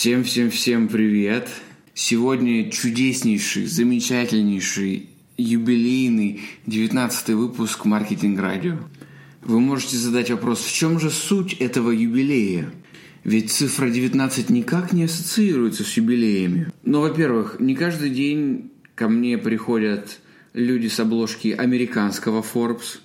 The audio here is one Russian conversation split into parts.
Всем-всем-всем привет! Сегодня чудеснейший, замечательнейший, юбилейный 19 выпуск «Маркетинг Радио». Вы можете задать вопрос, в чем же суть этого юбилея? Ведь цифра 19 никак не ассоциируется с юбилеями. Но, во-первых, не каждый день ко мне приходят люди с обложки американского Forbes.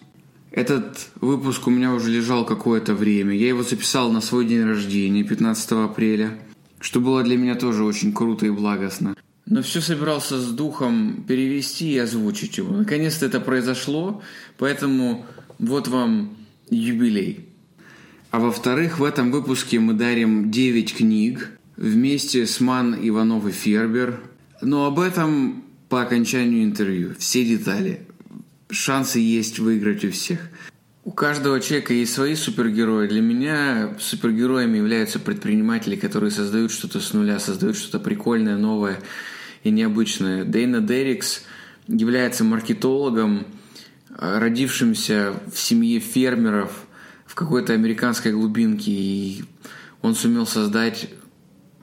Этот выпуск у меня уже лежал какое-то время. Я его записал на свой день рождения, 15 апреля – что было для меня тоже очень круто и благостно. Но все собирался с духом перевести и озвучить его. Наконец-то это произошло, поэтому вот вам юбилей. А во-вторых, в этом выпуске мы дарим 9 книг вместе с Ман Иванов и Фербер. Но об этом по окончанию интервью. Все детали. Шансы есть выиграть у всех. У каждого человека есть свои супергерои. Для меня супергероями являются предприниматели, которые создают что-то с нуля, создают что-то прикольное, новое и необычное. Дейна Деррикс является маркетологом, э, родившимся в семье фермеров в какой-то американской глубинке, и он сумел создать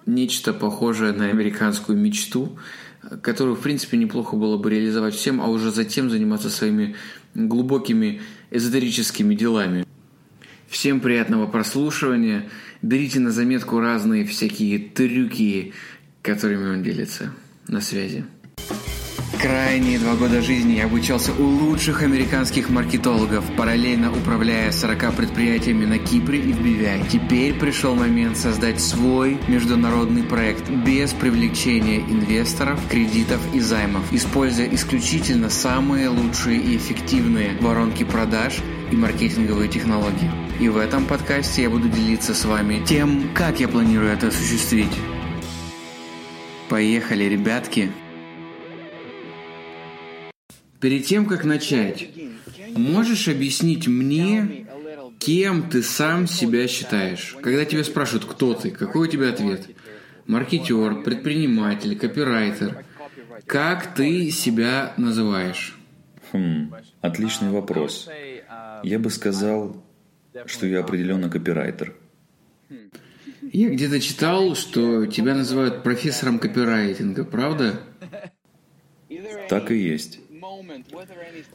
нечто похожее на американскую мечту, которую, в принципе, неплохо было бы реализовать всем, а уже затем заниматься своими глубокими эзотерическими делами. Всем приятного прослушивания. Берите на заметку разные всякие трюки, которыми он делится. На связи. Крайние два года жизни я обучался у лучших американских маркетологов, параллельно управляя 40 предприятиями на Кипре и в BVI. Теперь пришел момент создать свой международный проект без привлечения инвесторов, кредитов и займов, используя исключительно самые лучшие и эффективные воронки продаж и маркетинговые технологии. И в этом подкасте я буду делиться с вами тем, как я планирую это осуществить. Поехали, ребятки! Перед тем, как начать, можешь объяснить мне, кем ты сам себя считаешь? Когда тебя спрашивают, кто ты, какой у тебя ответ? Маркетер, предприниматель, копирайтер. Как ты себя называешь? Хм, отличный вопрос. Я бы сказал, что я определенно копирайтер. Я где-то читал, что тебя называют профессором копирайтинга, правда? Так и есть.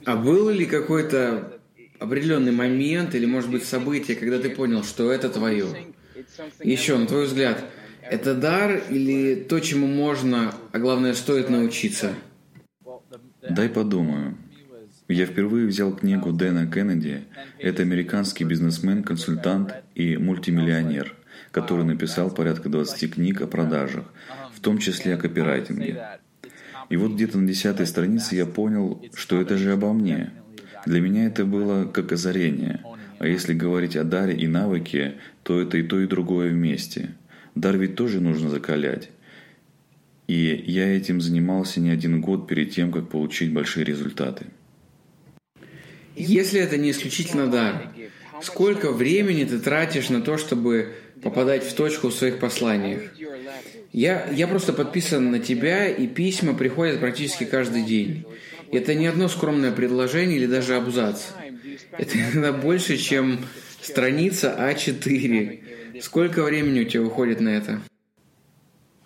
А был ли какой-то определенный момент или, может быть, событие, когда ты понял, что это твое? Еще, на твой взгляд, это дар или то, чему можно, а главное, стоит научиться? Дай подумаю. Я впервые взял книгу Дэна Кеннеди. Это американский бизнесмен, консультант и мультимиллионер, который написал порядка 20 книг о продажах, в том числе о копирайтинге. И вот где-то на десятой странице я понял, что это же обо мне. Для меня это было как озарение. А если говорить о даре и навыке, то это и то, и другое вместе. Дар ведь тоже нужно закалять. И я этим занимался не один год перед тем, как получить большие результаты. Если это не исключительно дар, сколько времени ты тратишь на то, чтобы попадать в точку в своих посланиях? Я, я просто подписан на тебя, и письма приходят практически каждый день. Это не одно скромное предложение или даже абзац. Это иногда больше, чем страница А4. Сколько времени у тебя уходит на это?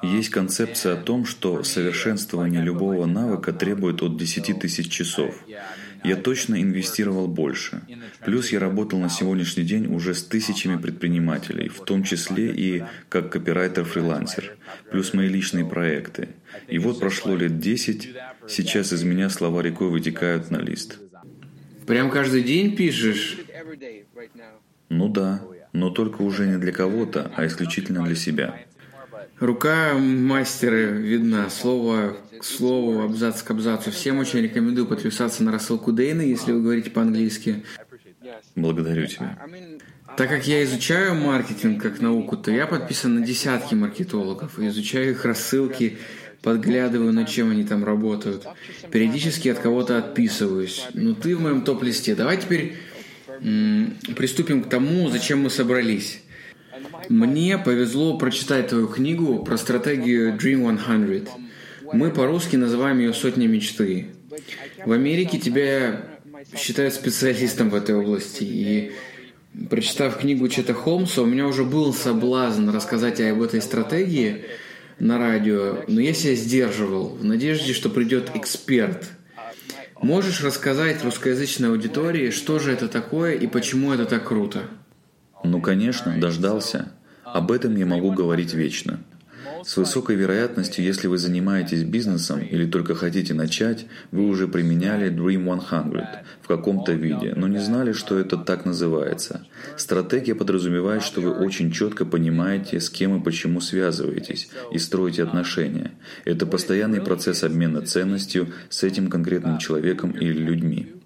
Есть концепция о том, что совершенствование любого навыка требует от 10 тысяч часов я точно инвестировал больше. Плюс я работал на сегодняшний день уже с тысячами предпринимателей, в том числе и как копирайтер-фрилансер, плюс мои личные проекты. И вот прошло лет 10, сейчас из меня слова рекой вытекают на лист. Прям каждый день пишешь? Ну да, но только уже не для кого-то, а исключительно для себя. Рука мастера видна, слово к слову, абзац к абзацу. Всем очень рекомендую подписаться на рассылку Дейна, если вы говорите по-английски. Благодарю тебя. Так как я изучаю маркетинг как науку, то я подписан на десятки маркетологов, изучаю их рассылки, подглядываю, над чем они там работают. Периодически от кого-то отписываюсь. Ну ты в моем топ-листе. Давай теперь м- приступим к тому, зачем мы собрались. Мне повезло прочитать твою книгу про стратегию Dream 100. Мы по-русски называем ее «Сотня мечты». В Америке тебя считают специалистом в этой области, и Прочитав книгу Чета Холмса, у меня уже был соблазн рассказать об этой стратегии на радио, но я себя сдерживал в надежде, что придет эксперт. Можешь рассказать русскоязычной аудитории, что же это такое и почему это так круто? Ну, конечно, дождался. Об этом я могу говорить вечно. С высокой вероятностью, если вы занимаетесь бизнесом или только хотите начать, вы уже применяли Dream 100 в каком-то виде, но не знали, что это так называется. Стратегия подразумевает, что вы очень четко понимаете, с кем и почему связываетесь, и строите отношения. Это постоянный процесс обмена ценностью с этим конкретным человеком или людьми.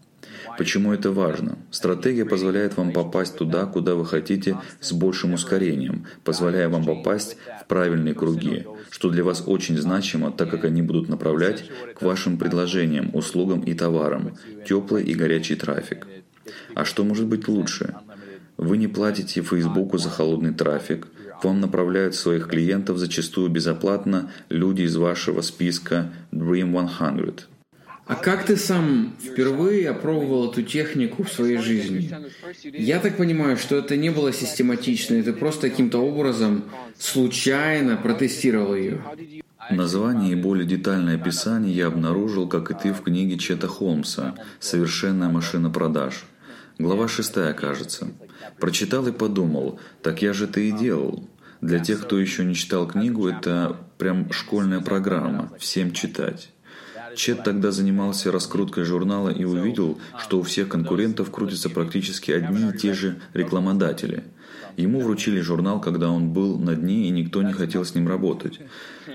Почему это важно? Стратегия позволяет вам попасть туда, куда вы хотите, с большим ускорением, позволяя вам попасть в правильные круги, что для вас очень значимо, так как они будут направлять к вашим предложениям, услугам и товарам, теплый и горячий трафик. А что может быть лучше? Вы не платите Фейсбуку за холодный трафик, вам направляют своих клиентов зачастую безоплатно люди из вашего списка Dream 100. А как ты сам впервые опробовал эту технику в своей жизни? Я так понимаю, что это не было систематично, и ты просто каким-то образом случайно протестировал ее. Название и более детальное описание я обнаружил, как и ты в книге Чета Холмса «Совершенная машина продаж». Глава шестая, кажется. Прочитал и подумал, так я же это и делал. Для тех, кто еще не читал книгу, это прям школьная программа, всем читать. Чет тогда занимался раскруткой журнала и увидел, что у всех конкурентов крутятся практически одни и те же рекламодатели. Ему вручили журнал, когда он был на дне и никто не хотел с ним работать.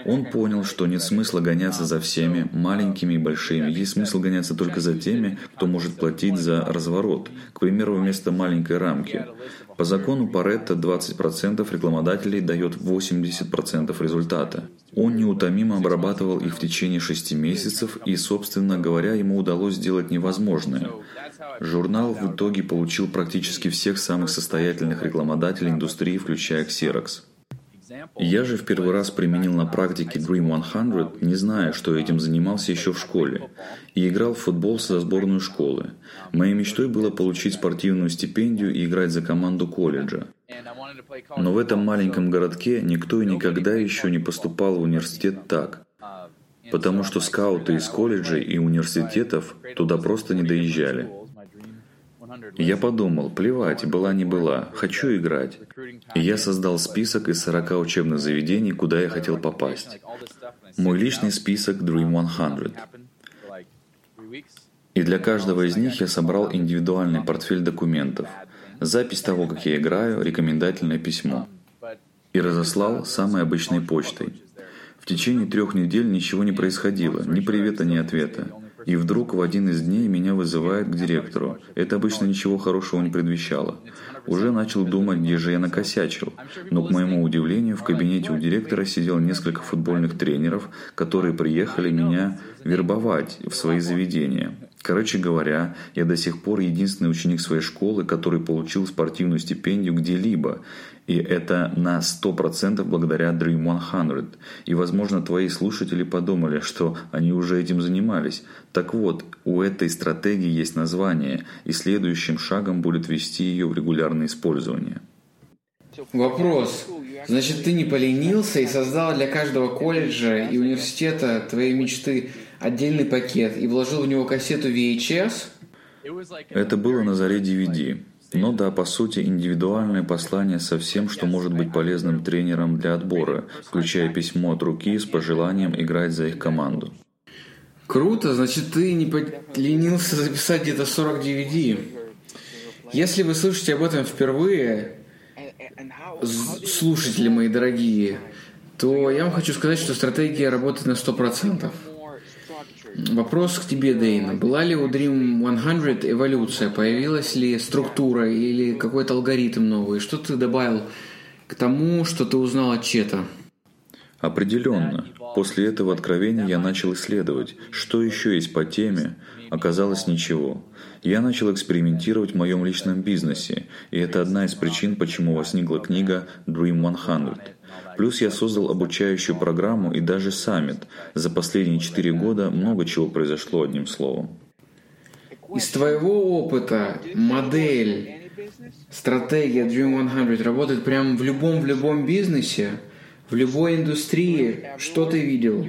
Он понял, что нет смысла гоняться за всеми, маленькими и большими. Есть смысл гоняться только за теми, кто может платить за разворот. К примеру, вместо маленькой рамки. По закону Паретта 20% рекламодателей дает 80% результата. Он неутомимо обрабатывал их в течение шести месяцев, и, собственно говоря, ему удалось сделать невозможное. Журнал в итоге получил практически всех самых состоятельных рекламодателей индустрии, включая Xerox. Я же в первый раз применил на практике Dream 100, не зная, что этим занимался еще в школе, и играл в футбол за сборную школы. Моей мечтой было получить спортивную стипендию и играть за команду колледжа. Но в этом маленьком городке никто и никогда еще не поступал в университет так, потому что скауты из колледжей и университетов туда просто не доезжали. Я подумал, плевать, была не была, хочу играть. И я создал список из 40 учебных заведений, куда я хотел попасть. Мой личный список Dream 100. И для каждого из них я собрал индивидуальный портфель документов, запись того, как я играю, рекомендательное письмо. И разослал самой обычной почтой. В течение трех недель ничего не происходило, ни привета, ни ответа. И вдруг в один из дней меня вызывает к директору. Это обычно ничего хорошего не предвещало. Уже начал думать, где же я накосячил. Но, к моему удивлению, в кабинете у директора сидел несколько футбольных тренеров, которые приехали меня вербовать в свои заведения. Короче говоря, я до сих пор единственный ученик своей школы, который получил спортивную стипендию где-либо. И это на 100% благодаря Dream 100. И, возможно, твои слушатели подумали, что они уже этим занимались. Так вот, у этой стратегии есть название, и следующим шагом будет ввести ее в регулярное использование. Вопрос. Значит, ты не поленился и создал для каждого колледжа и университета твоей мечты отдельный пакет и вложил в него кассету VHS? Это было на заре DVD. Но да, по сути, индивидуальное послание со всем, что может быть полезным тренерам для отбора, включая письмо от руки с пожеланием играть за их команду. Круто, значит, ты не поленился записать где-то 40 DVD. Если вы слышите об этом впервые, слушатели мои дорогие, то я вам хочу сказать, что стратегия работает на 100%. Вопрос к тебе, Дейна. Была ли у Dream 100 эволюция? Появилась ли структура или какой-то алгоритм новый? Что ты добавил к тому, что ты узнал от Чета? Определенно. После этого откровения я начал исследовать, что еще есть по теме. Оказалось ничего. Я начал экспериментировать в моем личном бизнесе, и это одна из причин, почему возникла книга Dream 100. Плюс я создал обучающую программу и даже саммит. За последние четыре года много чего произошло одним словом. Из твоего опыта модель стратегия Dream 100 работает прямо в любом, в любом бизнесе, в любой индустрии. Что ты видел?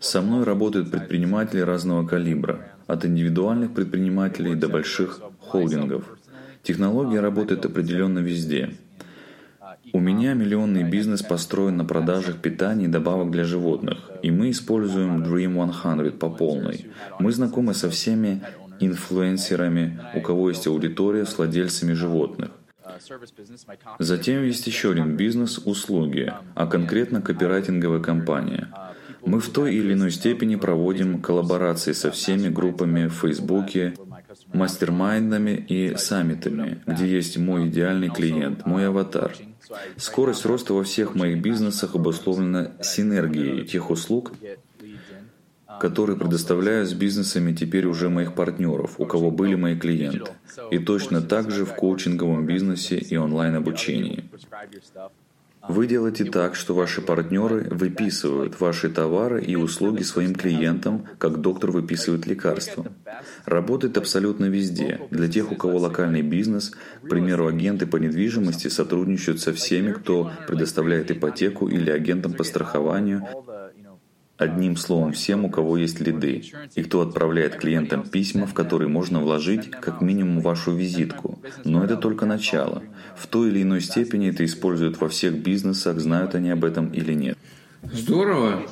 Со мной работают предприниматели разного калибра, от индивидуальных предпринимателей до больших холдингов. Технология работает определенно везде. У меня миллионный бизнес построен на продажах питания и добавок для животных, и мы используем Dream 100 по полной. Мы знакомы со всеми инфлюенсерами, у кого есть аудитория с владельцами животных. Затем есть еще один бизнес – услуги, а конкретно копирайтинговая компания. Мы в той или иной степени проводим коллаборации со всеми группами в Фейсбуке, мастер-майндами и саммитами, где есть мой идеальный клиент, мой аватар. Скорость роста во всех моих бизнесах обусловлена синергией тех услуг, которые предоставляю с бизнесами теперь уже моих партнеров, у кого были мои клиенты. И точно так же в коучинговом бизнесе и онлайн-обучении. Вы делаете так, что ваши партнеры выписывают ваши товары и услуги своим клиентам, как доктор выписывает лекарства. Работает абсолютно везде. Для тех, у кого локальный бизнес, к примеру, агенты по недвижимости сотрудничают со всеми, кто предоставляет ипотеку или агентам по страхованию, Одним словом, всем, у кого есть лиды, и кто отправляет клиентам письма, в которые можно вложить как минимум вашу визитку. Но это только начало. В той или иной степени это используют во всех бизнесах, знают они об этом или нет. Здорово.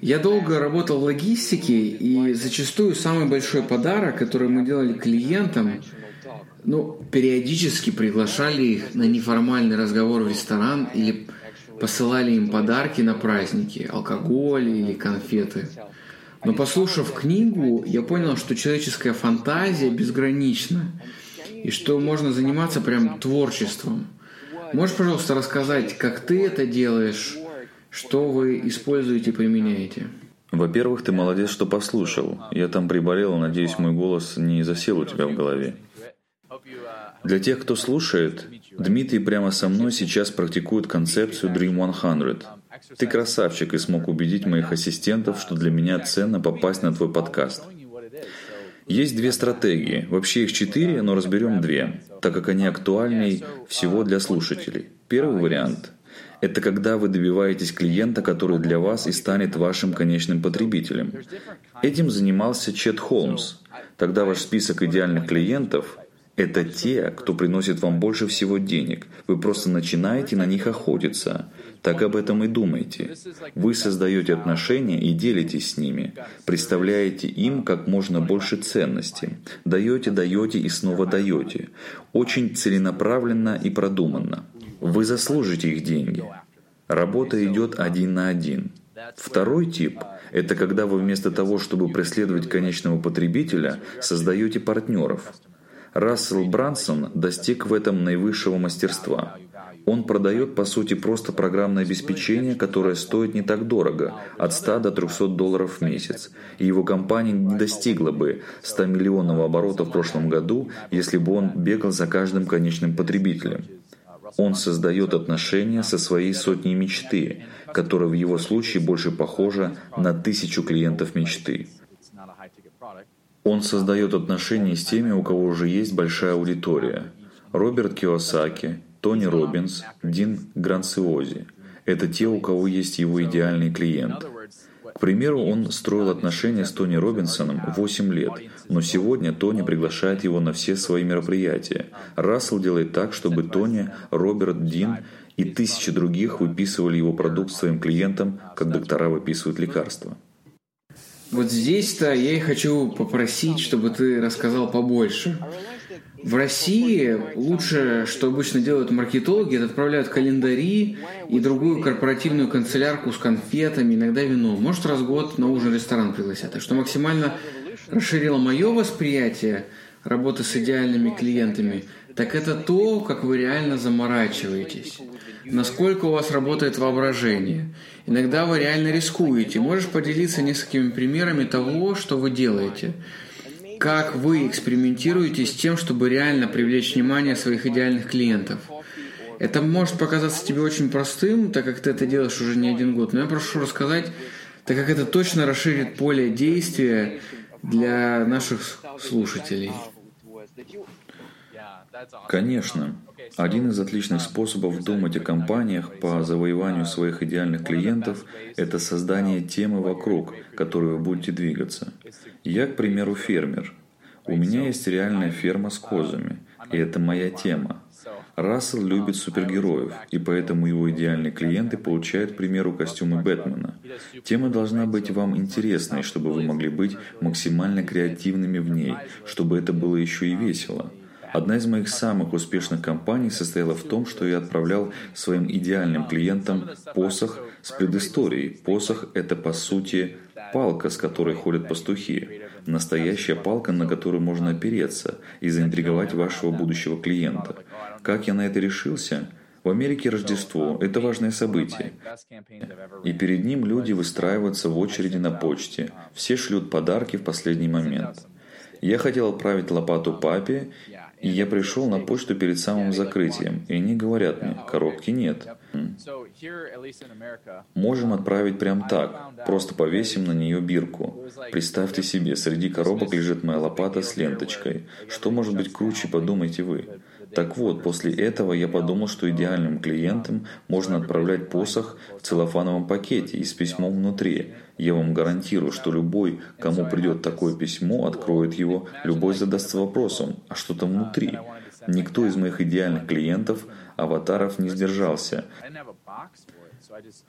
Я долго работал в логистике, и зачастую самый большой подарок, который мы делали клиентам, ну, периодически приглашали их на неформальный разговор в ресторан или посылали им подарки на праздники, алкоголь или конфеты. Но послушав книгу, я понял, что человеческая фантазия безгранична, и что можно заниматься прям творчеством. Можешь, пожалуйста, рассказать, как ты это делаешь, что вы используете и применяете? Во-первых, ты молодец, что послушал. Я там приболел, надеюсь, мой голос не засел у тебя в голове. Для тех, кто слушает, Дмитрий прямо со мной сейчас практикует концепцию Dream 100. Ты красавчик и смог убедить моих ассистентов, что для меня ценно попасть на твой подкаст. Есть две стратегии. Вообще их четыре, но разберем две, так как они актуальней всего для слушателей. Первый вариант – это когда вы добиваетесь клиента, который для вас и станет вашим конечным потребителем. Этим занимался Чет Холмс. Тогда ваш список идеальных клиентов это те, кто приносит вам больше всего денег. Вы просто начинаете на них охотиться. Так об этом и думайте. Вы создаете отношения и делитесь с ними. Представляете им как можно больше ценности. Даете, даете и снова даете. Очень целенаправленно и продуманно. Вы заслужите их деньги. Работа идет один на один. Второй тип – это когда вы вместо того, чтобы преследовать конечного потребителя, создаете партнеров – Рассел Брансон достиг в этом наивысшего мастерства. Он продает, по сути, просто программное обеспечение, которое стоит не так дорого, от 100 до 300 долларов в месяц. И его компания не достигла бы 100 миллионного оборота в прошлом году, если бы он бегал за каждым конечным потребителем. Он создает отношения со своей сотней мечты, которая в его случае больше похожа на тысячу клиентов мечты. Он создает отношения с теми, у кого уже есть большая аудитория. Роберт Киосаки, Тони Робинс, Дин Грансиози – это те, у кого есть его идеальный клиент. К примеру, он строил отношения с Тони Робинсоном 8 лет, но сегодня Тони приглашает его на все свои мероприятия. Рассел делает так, чтобы Тони, Роберт, Дин и тысячи других выписывали его продукт своим клиентам, как доктора выписывают лекарства. Вот здесь-то я и хочу попросить, чтобы ты рассказал побольше. В России лучше, что обычно делают маркетологи, это отправляют календари и другую корпоративную канцелярку с конфетами, иногда вино. Может, раз в год на ужин ресторан пригласят. Так что максимально расширило мое восприятие работы с идеальными клиентами, так это то, как вы реально заморачиваетесь. Насколько у вас работает воображение. Иногда вы реально рискуете. Можешь поделиться несколькими примерами того, что вы делаете? Как вы экспериментируете с тем, чтобы реально привлечь внимание своих идеальных клиентов? Это может показаться тебе очень простым, так как ты это делаешь уже не один год, но я прошу рассказать, так как это точно расширит поле действия для наших слушателей. Конечно. Один из отличных способов думать о компаниях по завоеванию своих идеальных клиентов – это создание темы вокруг, которой вы будете двигаться. Я, к примеру, фермер. У меня есть реальная ферма с козами, и это моя тема. Рассел любит супергероев, и поэтому его идеальные клиенты получают, к примеру, костюмы Бэтмена. Тема должна быть вам интересной, чтобы вы могли быть максимально креативными в ней, чтобы это было еще и весело. Одна из моих самых успешных компаний состояла в том, что я отправлял своим идеальным клиентам посох с предысторией. Посох – это, по сути, палка, с которой ходят пастухи. Настоящая палка, на которую можно опереться и заинтриговать вашего будущего клиента. Как я на это решился? В Америке Рождество – это важное событие. И перед ним люди выстраиваются в очереди на почте. Все шлют подарки в последний момент. Я хотел отправить лопату папе, и я пришел на почту перед самым закрытием, и они говорят мне, коробки нет. Можем отправить прям так, просто повесим на нее бирку. Представьте себе, среди коробок лежит моя лопата с ленточкой. Что может быть круче, подумайте вы. Так вот, после этого я подумал, что идеальным клиентам можно отправлять посох в целлофановом пакете и с письмом внутри. Я вам гарантирую, что любой, кому придет такое письмо, откроет его, любой задастся вопросом, а что там внутри? Никто из моих идеальных клиентов, аватаров, не сдержался.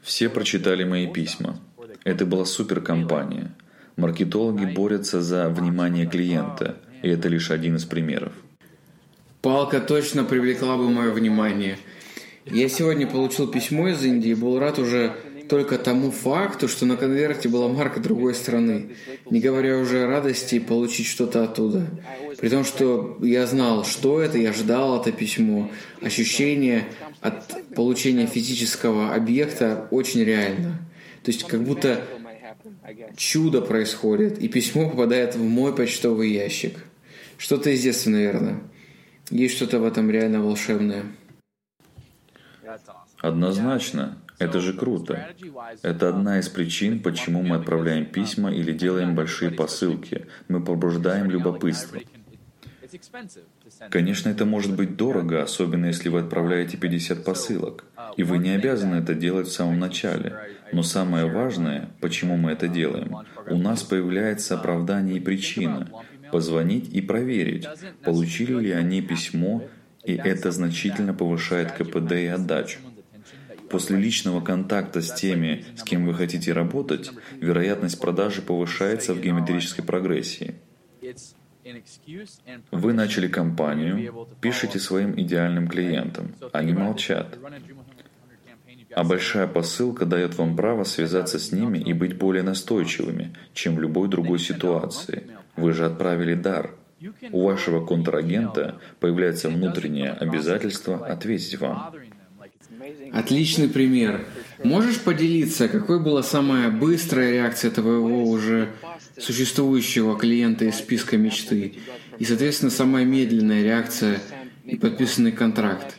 Все прочитали мои письма. Это была суперкомпания. Маркетологи борются за внимание клиента, и это лишь один из примеров. Палка точно привлекла бы мое внимание. Я сегодня получил письмо из Индии и был рад уже только тому факту, что на конверте была марка другой страны, не говоря уже о радости получить что-то оттуда. При том, что я знал, что это, я ждал это письмо. Ощущение от получения физического объекта очень реально. То есть как будто чудо происходит, и письмо попадает в мой почтовый ящик. Что-то из детства, наверное. Есть что-то в этом реально волшебное. Однозначно. Это же круто. Это одна из причин, почему мы отправляем письма или делаем большие посылки. Мы пробуждаем любопытство. Конечно, это может быть дорого, особенно если вы отправляете 50 посылок. И вы не обязаны это делать в самом начале. Но самое важное, почему мы это делаем, у нас появляется оправдание и причина позвонить и проверить, получили ли они письмо, и это значительно повышает КПД и отдачу. После личного контакта с теми, с кем вы хотите работать, вероятность продажи повышается в геометрической прогрессии. Вы начали кампанию, пишите своим идеальным клиентам, они молчат. А большая посылка дает вам право связаться с ними и быть более настойчивыми, чем в любой другой ситуации. Вы же отправили дар. У вашего контрагента появляется внутреннее обязательство ответить вам. Отличный пример. Можешь поделиться, какой была самая быстрая реакция твоего уже существующего клиента из списка мечты и, соответственно, самая медленная реакция и подписанный контракт?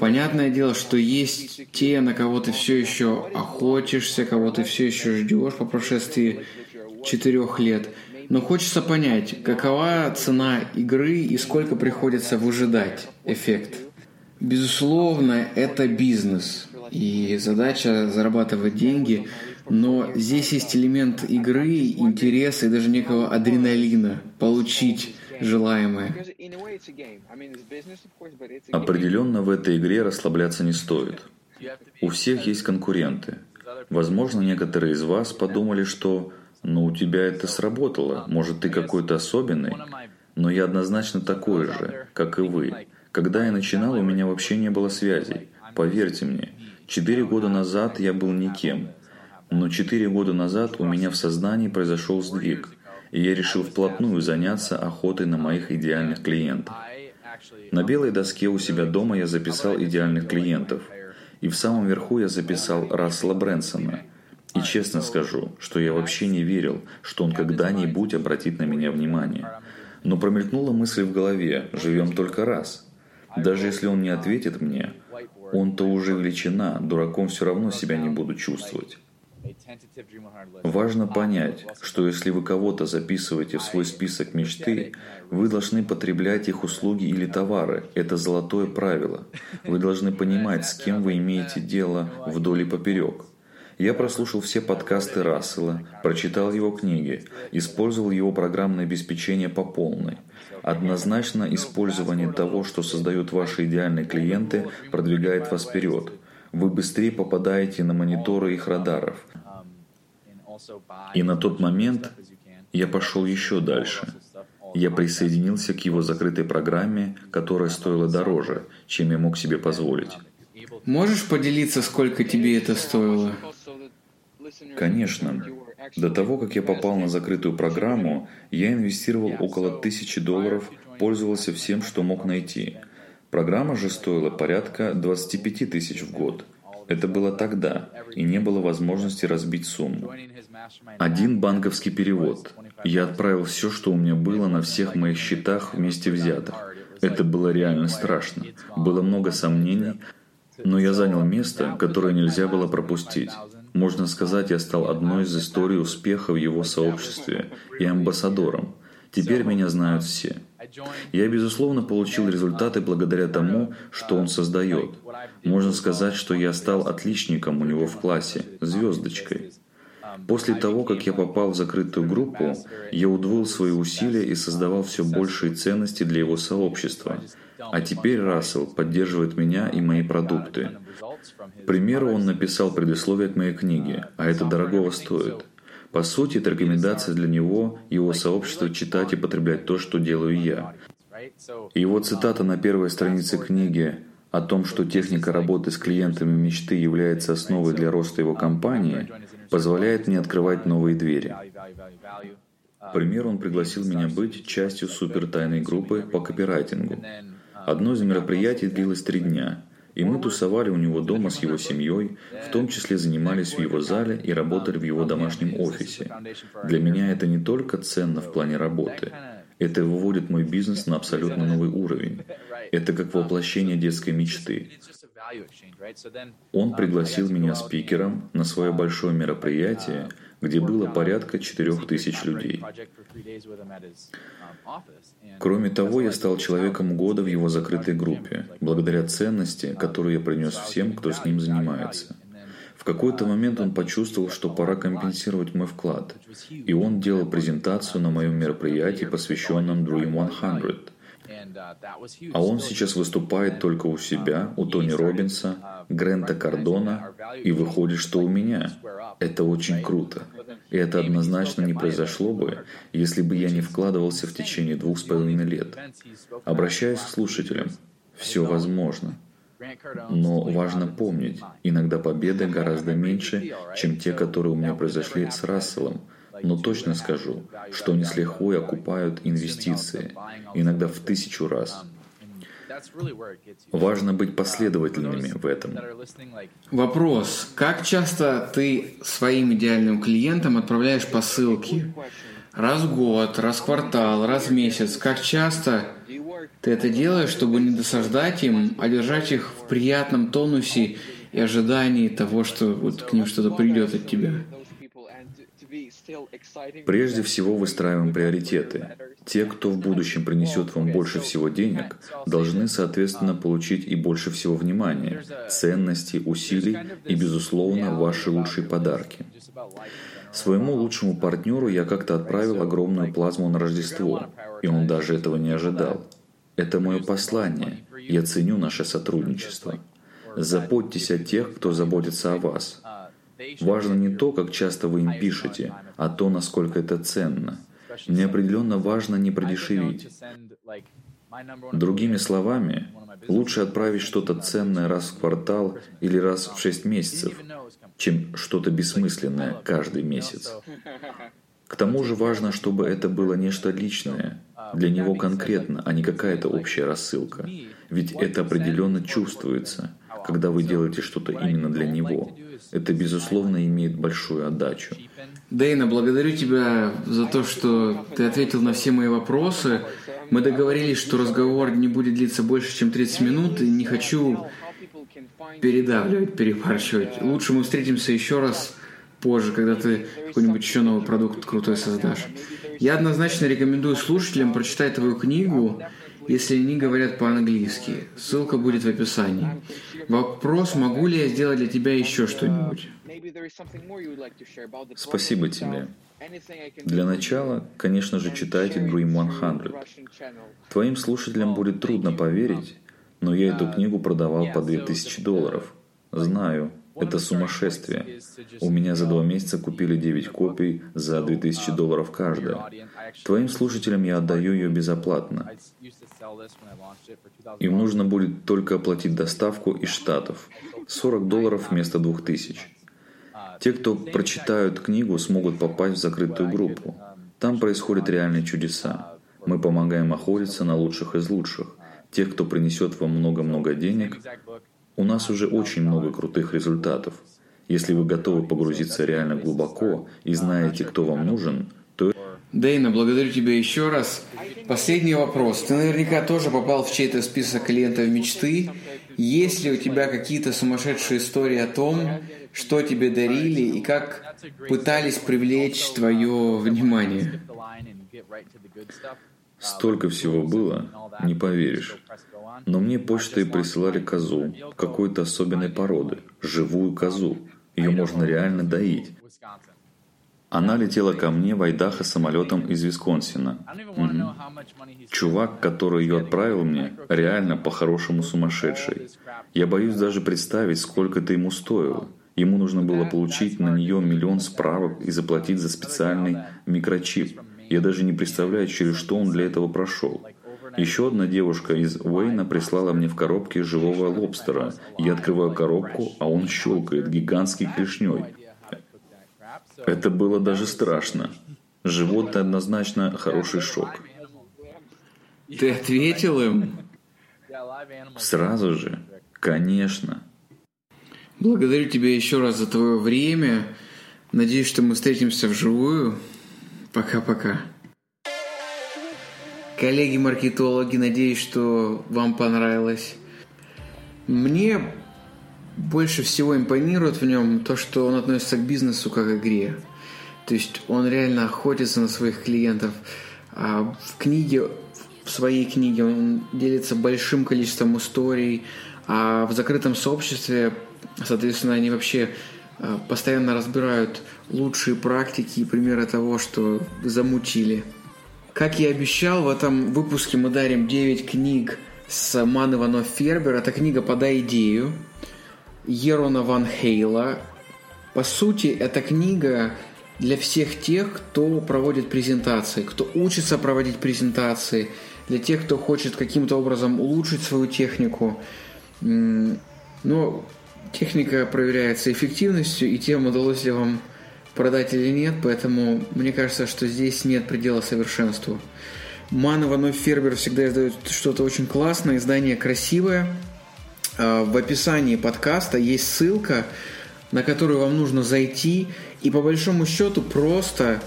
Понятное дело, что есть те, на кого ты все еще охотишься, кого ты все еще ждешь по прошествии четырех лет. Но хочется понять, какова цена игры и сколько приходится выжидать эффект. Безусловно, это бизнес. И задача зарабатывать деньги, но здесь есть элемент игры, интереса и даже некого адреналина, получить желаемое. Определенно в этой игре расслабляться не стоит. У всех есть конкуренты. Возможно, некоторые из вас подумали, что «ну у тебя это сработало, может ты какой-то особенный», но я однозначно такой же, как и вы. Когда я начинал, у меня вообще не было связей. Поверьте мне, четыре года назад я был никем. Но четыре года назад у меня в сознании произошел сдвиг и я решил вплотную заняться охотой на моих идеальных клиентов. На белой доске у себя дома я записал идеальных клиентов, и в самом верху я записал Рассела Брэнсона. И честно скажу, что я вообще не верил, что он когда-нибудь обратит на меня внимание. Но промелькнула мысль в голове «живем только раз». Даже если он не ответит мне, он-то уже величина, дураком все равно себя не буду чувствовать. Важно понять, что если вы кого-то записываете в свой список мечты, вы должны потреблять их услуги или товары. Это золотое правило. Вы должны понимать, с кем вы имеете дело вдоль и поперек. Я прослушал все подкасты Рассела, прочитал его книги, использовал его программное обеспечение по полной. Однозначно использование того, что создают ваши идеальные клиенты, продвигает вас вперед. Вы быстрее попадаете на мониторы их радаров. И на тот момент я пошел еще дальше. Я присоединился к его закрытой программе, которая стоила дороже, чем я мог себе позволить. Можешь поделиться, сколько тебе это стоило? Конечно. До того, как я попал на закрытую программу, я инвестировал около тысячи долларов, пользовался всем, что мог найти. Программа же стоила порядка 25 тысяч в год. Это было тогда, и не было возможности разбить сумму. Один банковский перевод. Я отправил все, что у меня было на всех моих счетах вместе взятых. Это было реально страшно. Было много сомнений, но я занял место, которое нельзя было пропустить. Можно сказать, я стал одной из историй успеха в его сообществе и амбассадором. Теперь меня знают все. Я, безусловно, получил результаты благодаря тому, что он создает. Можно сказать, что я стал отличником у него в классе, звездочкой. После того, как я попал в закрытую группу, я удвоил свои усилия и создавал все большие ценности для его сообщества. А теперь Рассел поддерживает меня и мои продукты. К примеру, он написал предисловие к моей книге, а это дорогого стоит. По сути, это рекомендация для него, его сообщества читать и потреблять то, что делаю я. его цитата на первой странице книги о том, что техника работы с клиентами мечты является основой для роста его компании, позволяет мне открывать новые двери. К примеру, он пригласил меня быть частью супертайной группы по копирайтингу. Одно из мероприятий длилось три дня, и мы тусовали у него дома с его семьей, в том числе занимались в его зале и работали в его домашнем офисе. Для меня это не только ценно в плане работы, это выводит мой бизнес на абсолютно новый уровень. Это как воплощение детской мечты. Он пригласил меня спикером на свое большое мероприятие, где было порядка четырех тысяч людей. Кроме того, я стал человеком года в его закрытой группе, благодаря ценности, которую я принес всем, кто с ним занимается. В какой-то момент он почувствовал, что пора компенсировать мой вклад, и он делал презентацию на моем мероприятии, посвященном Dream 100. А он сейчас выступает только у себя, у Тони Робинса, Грента Кардона, и выходит, что у меня. Это очень круто. И это однозначно не произошло бы, если бы я не вкладывался в течение двух с половиной лет. Обращаясь к слушателям, все возможно. Но важно помнить, иногда победы гораздо меньше, чем те, которые у меня произошли с Расселом – но точно скажу, что они с лихвой окупают инвестиции, иногда в тысячу раз. Важно быть последовательными в этом. Вопрос. Как часто ты своим идеальным клиентам отправляешь посылки? Раз в год, раз в квартал, раз в месяц. Как часто ты это делаешь, чтобы не досаждать им, а держать их в приятном тонусе и ожидании того, что вот к ним что-то придет от тебя? Прежде всего выстраиваем приоритеты. Те, кто в будущем принесет вам больше всего денег, должны, соответственно, получить и больше всего внимания, ценностей, усилий и, безусловно, ваши лучшие подарки. Своему лучшему партнеру я как-то отправил огромную плазму на Рождество, и он даже этого не ожидал. Это мое послание. Я ценю наше сотрудничество. Заботьтесь о тех, кто заботится о вас. Важно не то, как часто вы им пишете, а то, насколько это ценно. Мне определенно важно не продешевить. Другими словами, лучше отправить что-то ценное раз в квартал или раз в шесть месяцев, чем что-то бессмысленное каждый месяц. К тому же важно, чтобы это было нечто личное, для него конкретно, а не какая-то общая рассылка. Ведь это определенно чувствуется, когда вы делаете что-то именно для него это, безусловно, имеет большую отдачу. Дейна, благодарю тебя за то, что ты ответил на все мои вопросы. Мы договорились, что разговор не будет длиться больше, чем 30 минут, и не хочу передавливать, перебарщивать. Лучше мы встретимся еще раз позже, когда ты какой-нибудь еще новый продукт крутой создашь. Я однозначно рекомендую слушателям прочитать твою книгу, если они говорят по-английски. Ссылка будет в описании. Вопрос, могу ли я сделать для тебя еще что-нибудь? Спасибо тебе. Для начала, конечно же, читайте Dream 100. Твоим слушателям будет трудно поверить, но я эту книгу продавал по 2000 долларов. Знаю, это сумасшествие. У меня за два месяца купили 9 копий за 2000 долларов каждая. Твоим слушателям я отдаю ее безоплатно. Им нужно будет только оплатить доставку из Штатов. 40 долларов вместо 2000. Те, кто прочитают книгу, смогут попасть в закрытую группу. Там происходят реальные чудеса. Мы помогаем охотиться на лучших из лучших. Тех, кто принесет вам много-много денег, у нас уже очень много крутых результатов. Если вы готовы погрузиться реально глубоко и знаете, кто вам нужен. Дейна, благодарю тебя еще раз. Последний вопрос. Ты наверняка тоже попал в чей-то список клиентов мечты. Есть ли у тебя какие-то сумасшедшие истории о том, что тебе дарили и как пытались привлечь твое внимание? Столько всего было, не поверишь. Но мне почтой присылали козу какой-то особенной породы, живую козу. Ее можно реально доить. Она летела ко мне в Айдахо самолетом из Висконсина. Угу. Чувак, который ее отправил мне, реально по-хорошему сумасшедший. Я боюсь даже представить, сколько это ему стоило. Ему нужно было получить на нее миллион справок и заплатить за специальный микрочип. Я даже не представляю, через что он для этого прошел. Еще одна девушка из Уэйна прислала мне в коробке живого лобстера. Я открываю коробку, а он щелкает гигантской клешней. Это было даже страшно. Животное однозначно хороший шок. Ты ответил им? Сразу же. Конечно. Благодарю тебя еще раз за твое время. Надеюсь, что мы встретимся вживую. Пока-пока. Коллеги-маркетологи, надеюсь, что вам понравилось. Мне больше всего импонирует в нем то, что он относится к бизнесу как к игре. То есть он реально охотится на своих клиентов. А в книге, в своей книге он делится большим количеством историй, а в закрытом сообществе, соответственно, они вообще а, постоянно разбирают лучшие практики и примеры того, что замутили. Как я обещал, в этом выпуске мы дарим 9 книг с Ман Иванов Фербер. Это книга «Подай идею». Ерона Ван Хейла. По сути, эта книга для всех тех, кто проводит презентации, кто учится проводить презентации, для тех, кто хочет каким-то образом улучшить свою технику. Но техника проверяется эффективностью и тем, удалось ли вам продать или нет, поэтому мне кажется, что здесь нет предела совершенству. Ман Иванов Фербер всегда издает что-то очень классное, издание красивое – в описании подкаста есть ссылка, на которую вам нужно зайти и по большому счету просто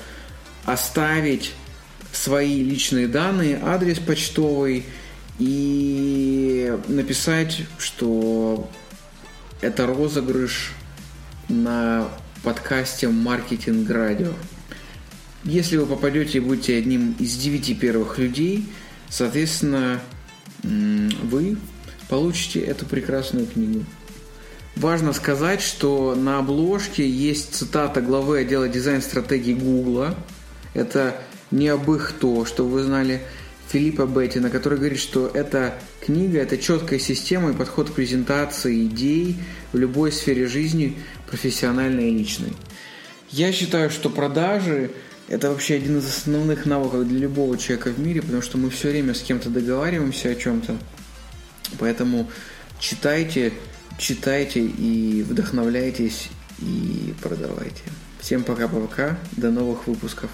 оставить свои личные данные, адрес почтовый и написать, что это розыгрыш на подкасте «Маркетинг Радио». Если вы попадете и будете одним из девяти первых людей, соответственно, вы получите эту прекрасную книгу. Важно сказать, что на обложке есть цитата главы отдела дизайн-стратегии Гугла. Это не об их то, что вы знали, Филиппа Беттина, который говорит, что эта книга – это четкая система и подход к презентации идей в любой сфере жизни, профессиональной и личной. Я считаю, что продажи – это вообще один из основных навыков для любого человека в мире, потому что мы все время с кем-то договариваемся о чем-то, Поэтому читайте, читайте и вдохновляйтесь и продавайте. Всем пока-пока, до новых выпусков.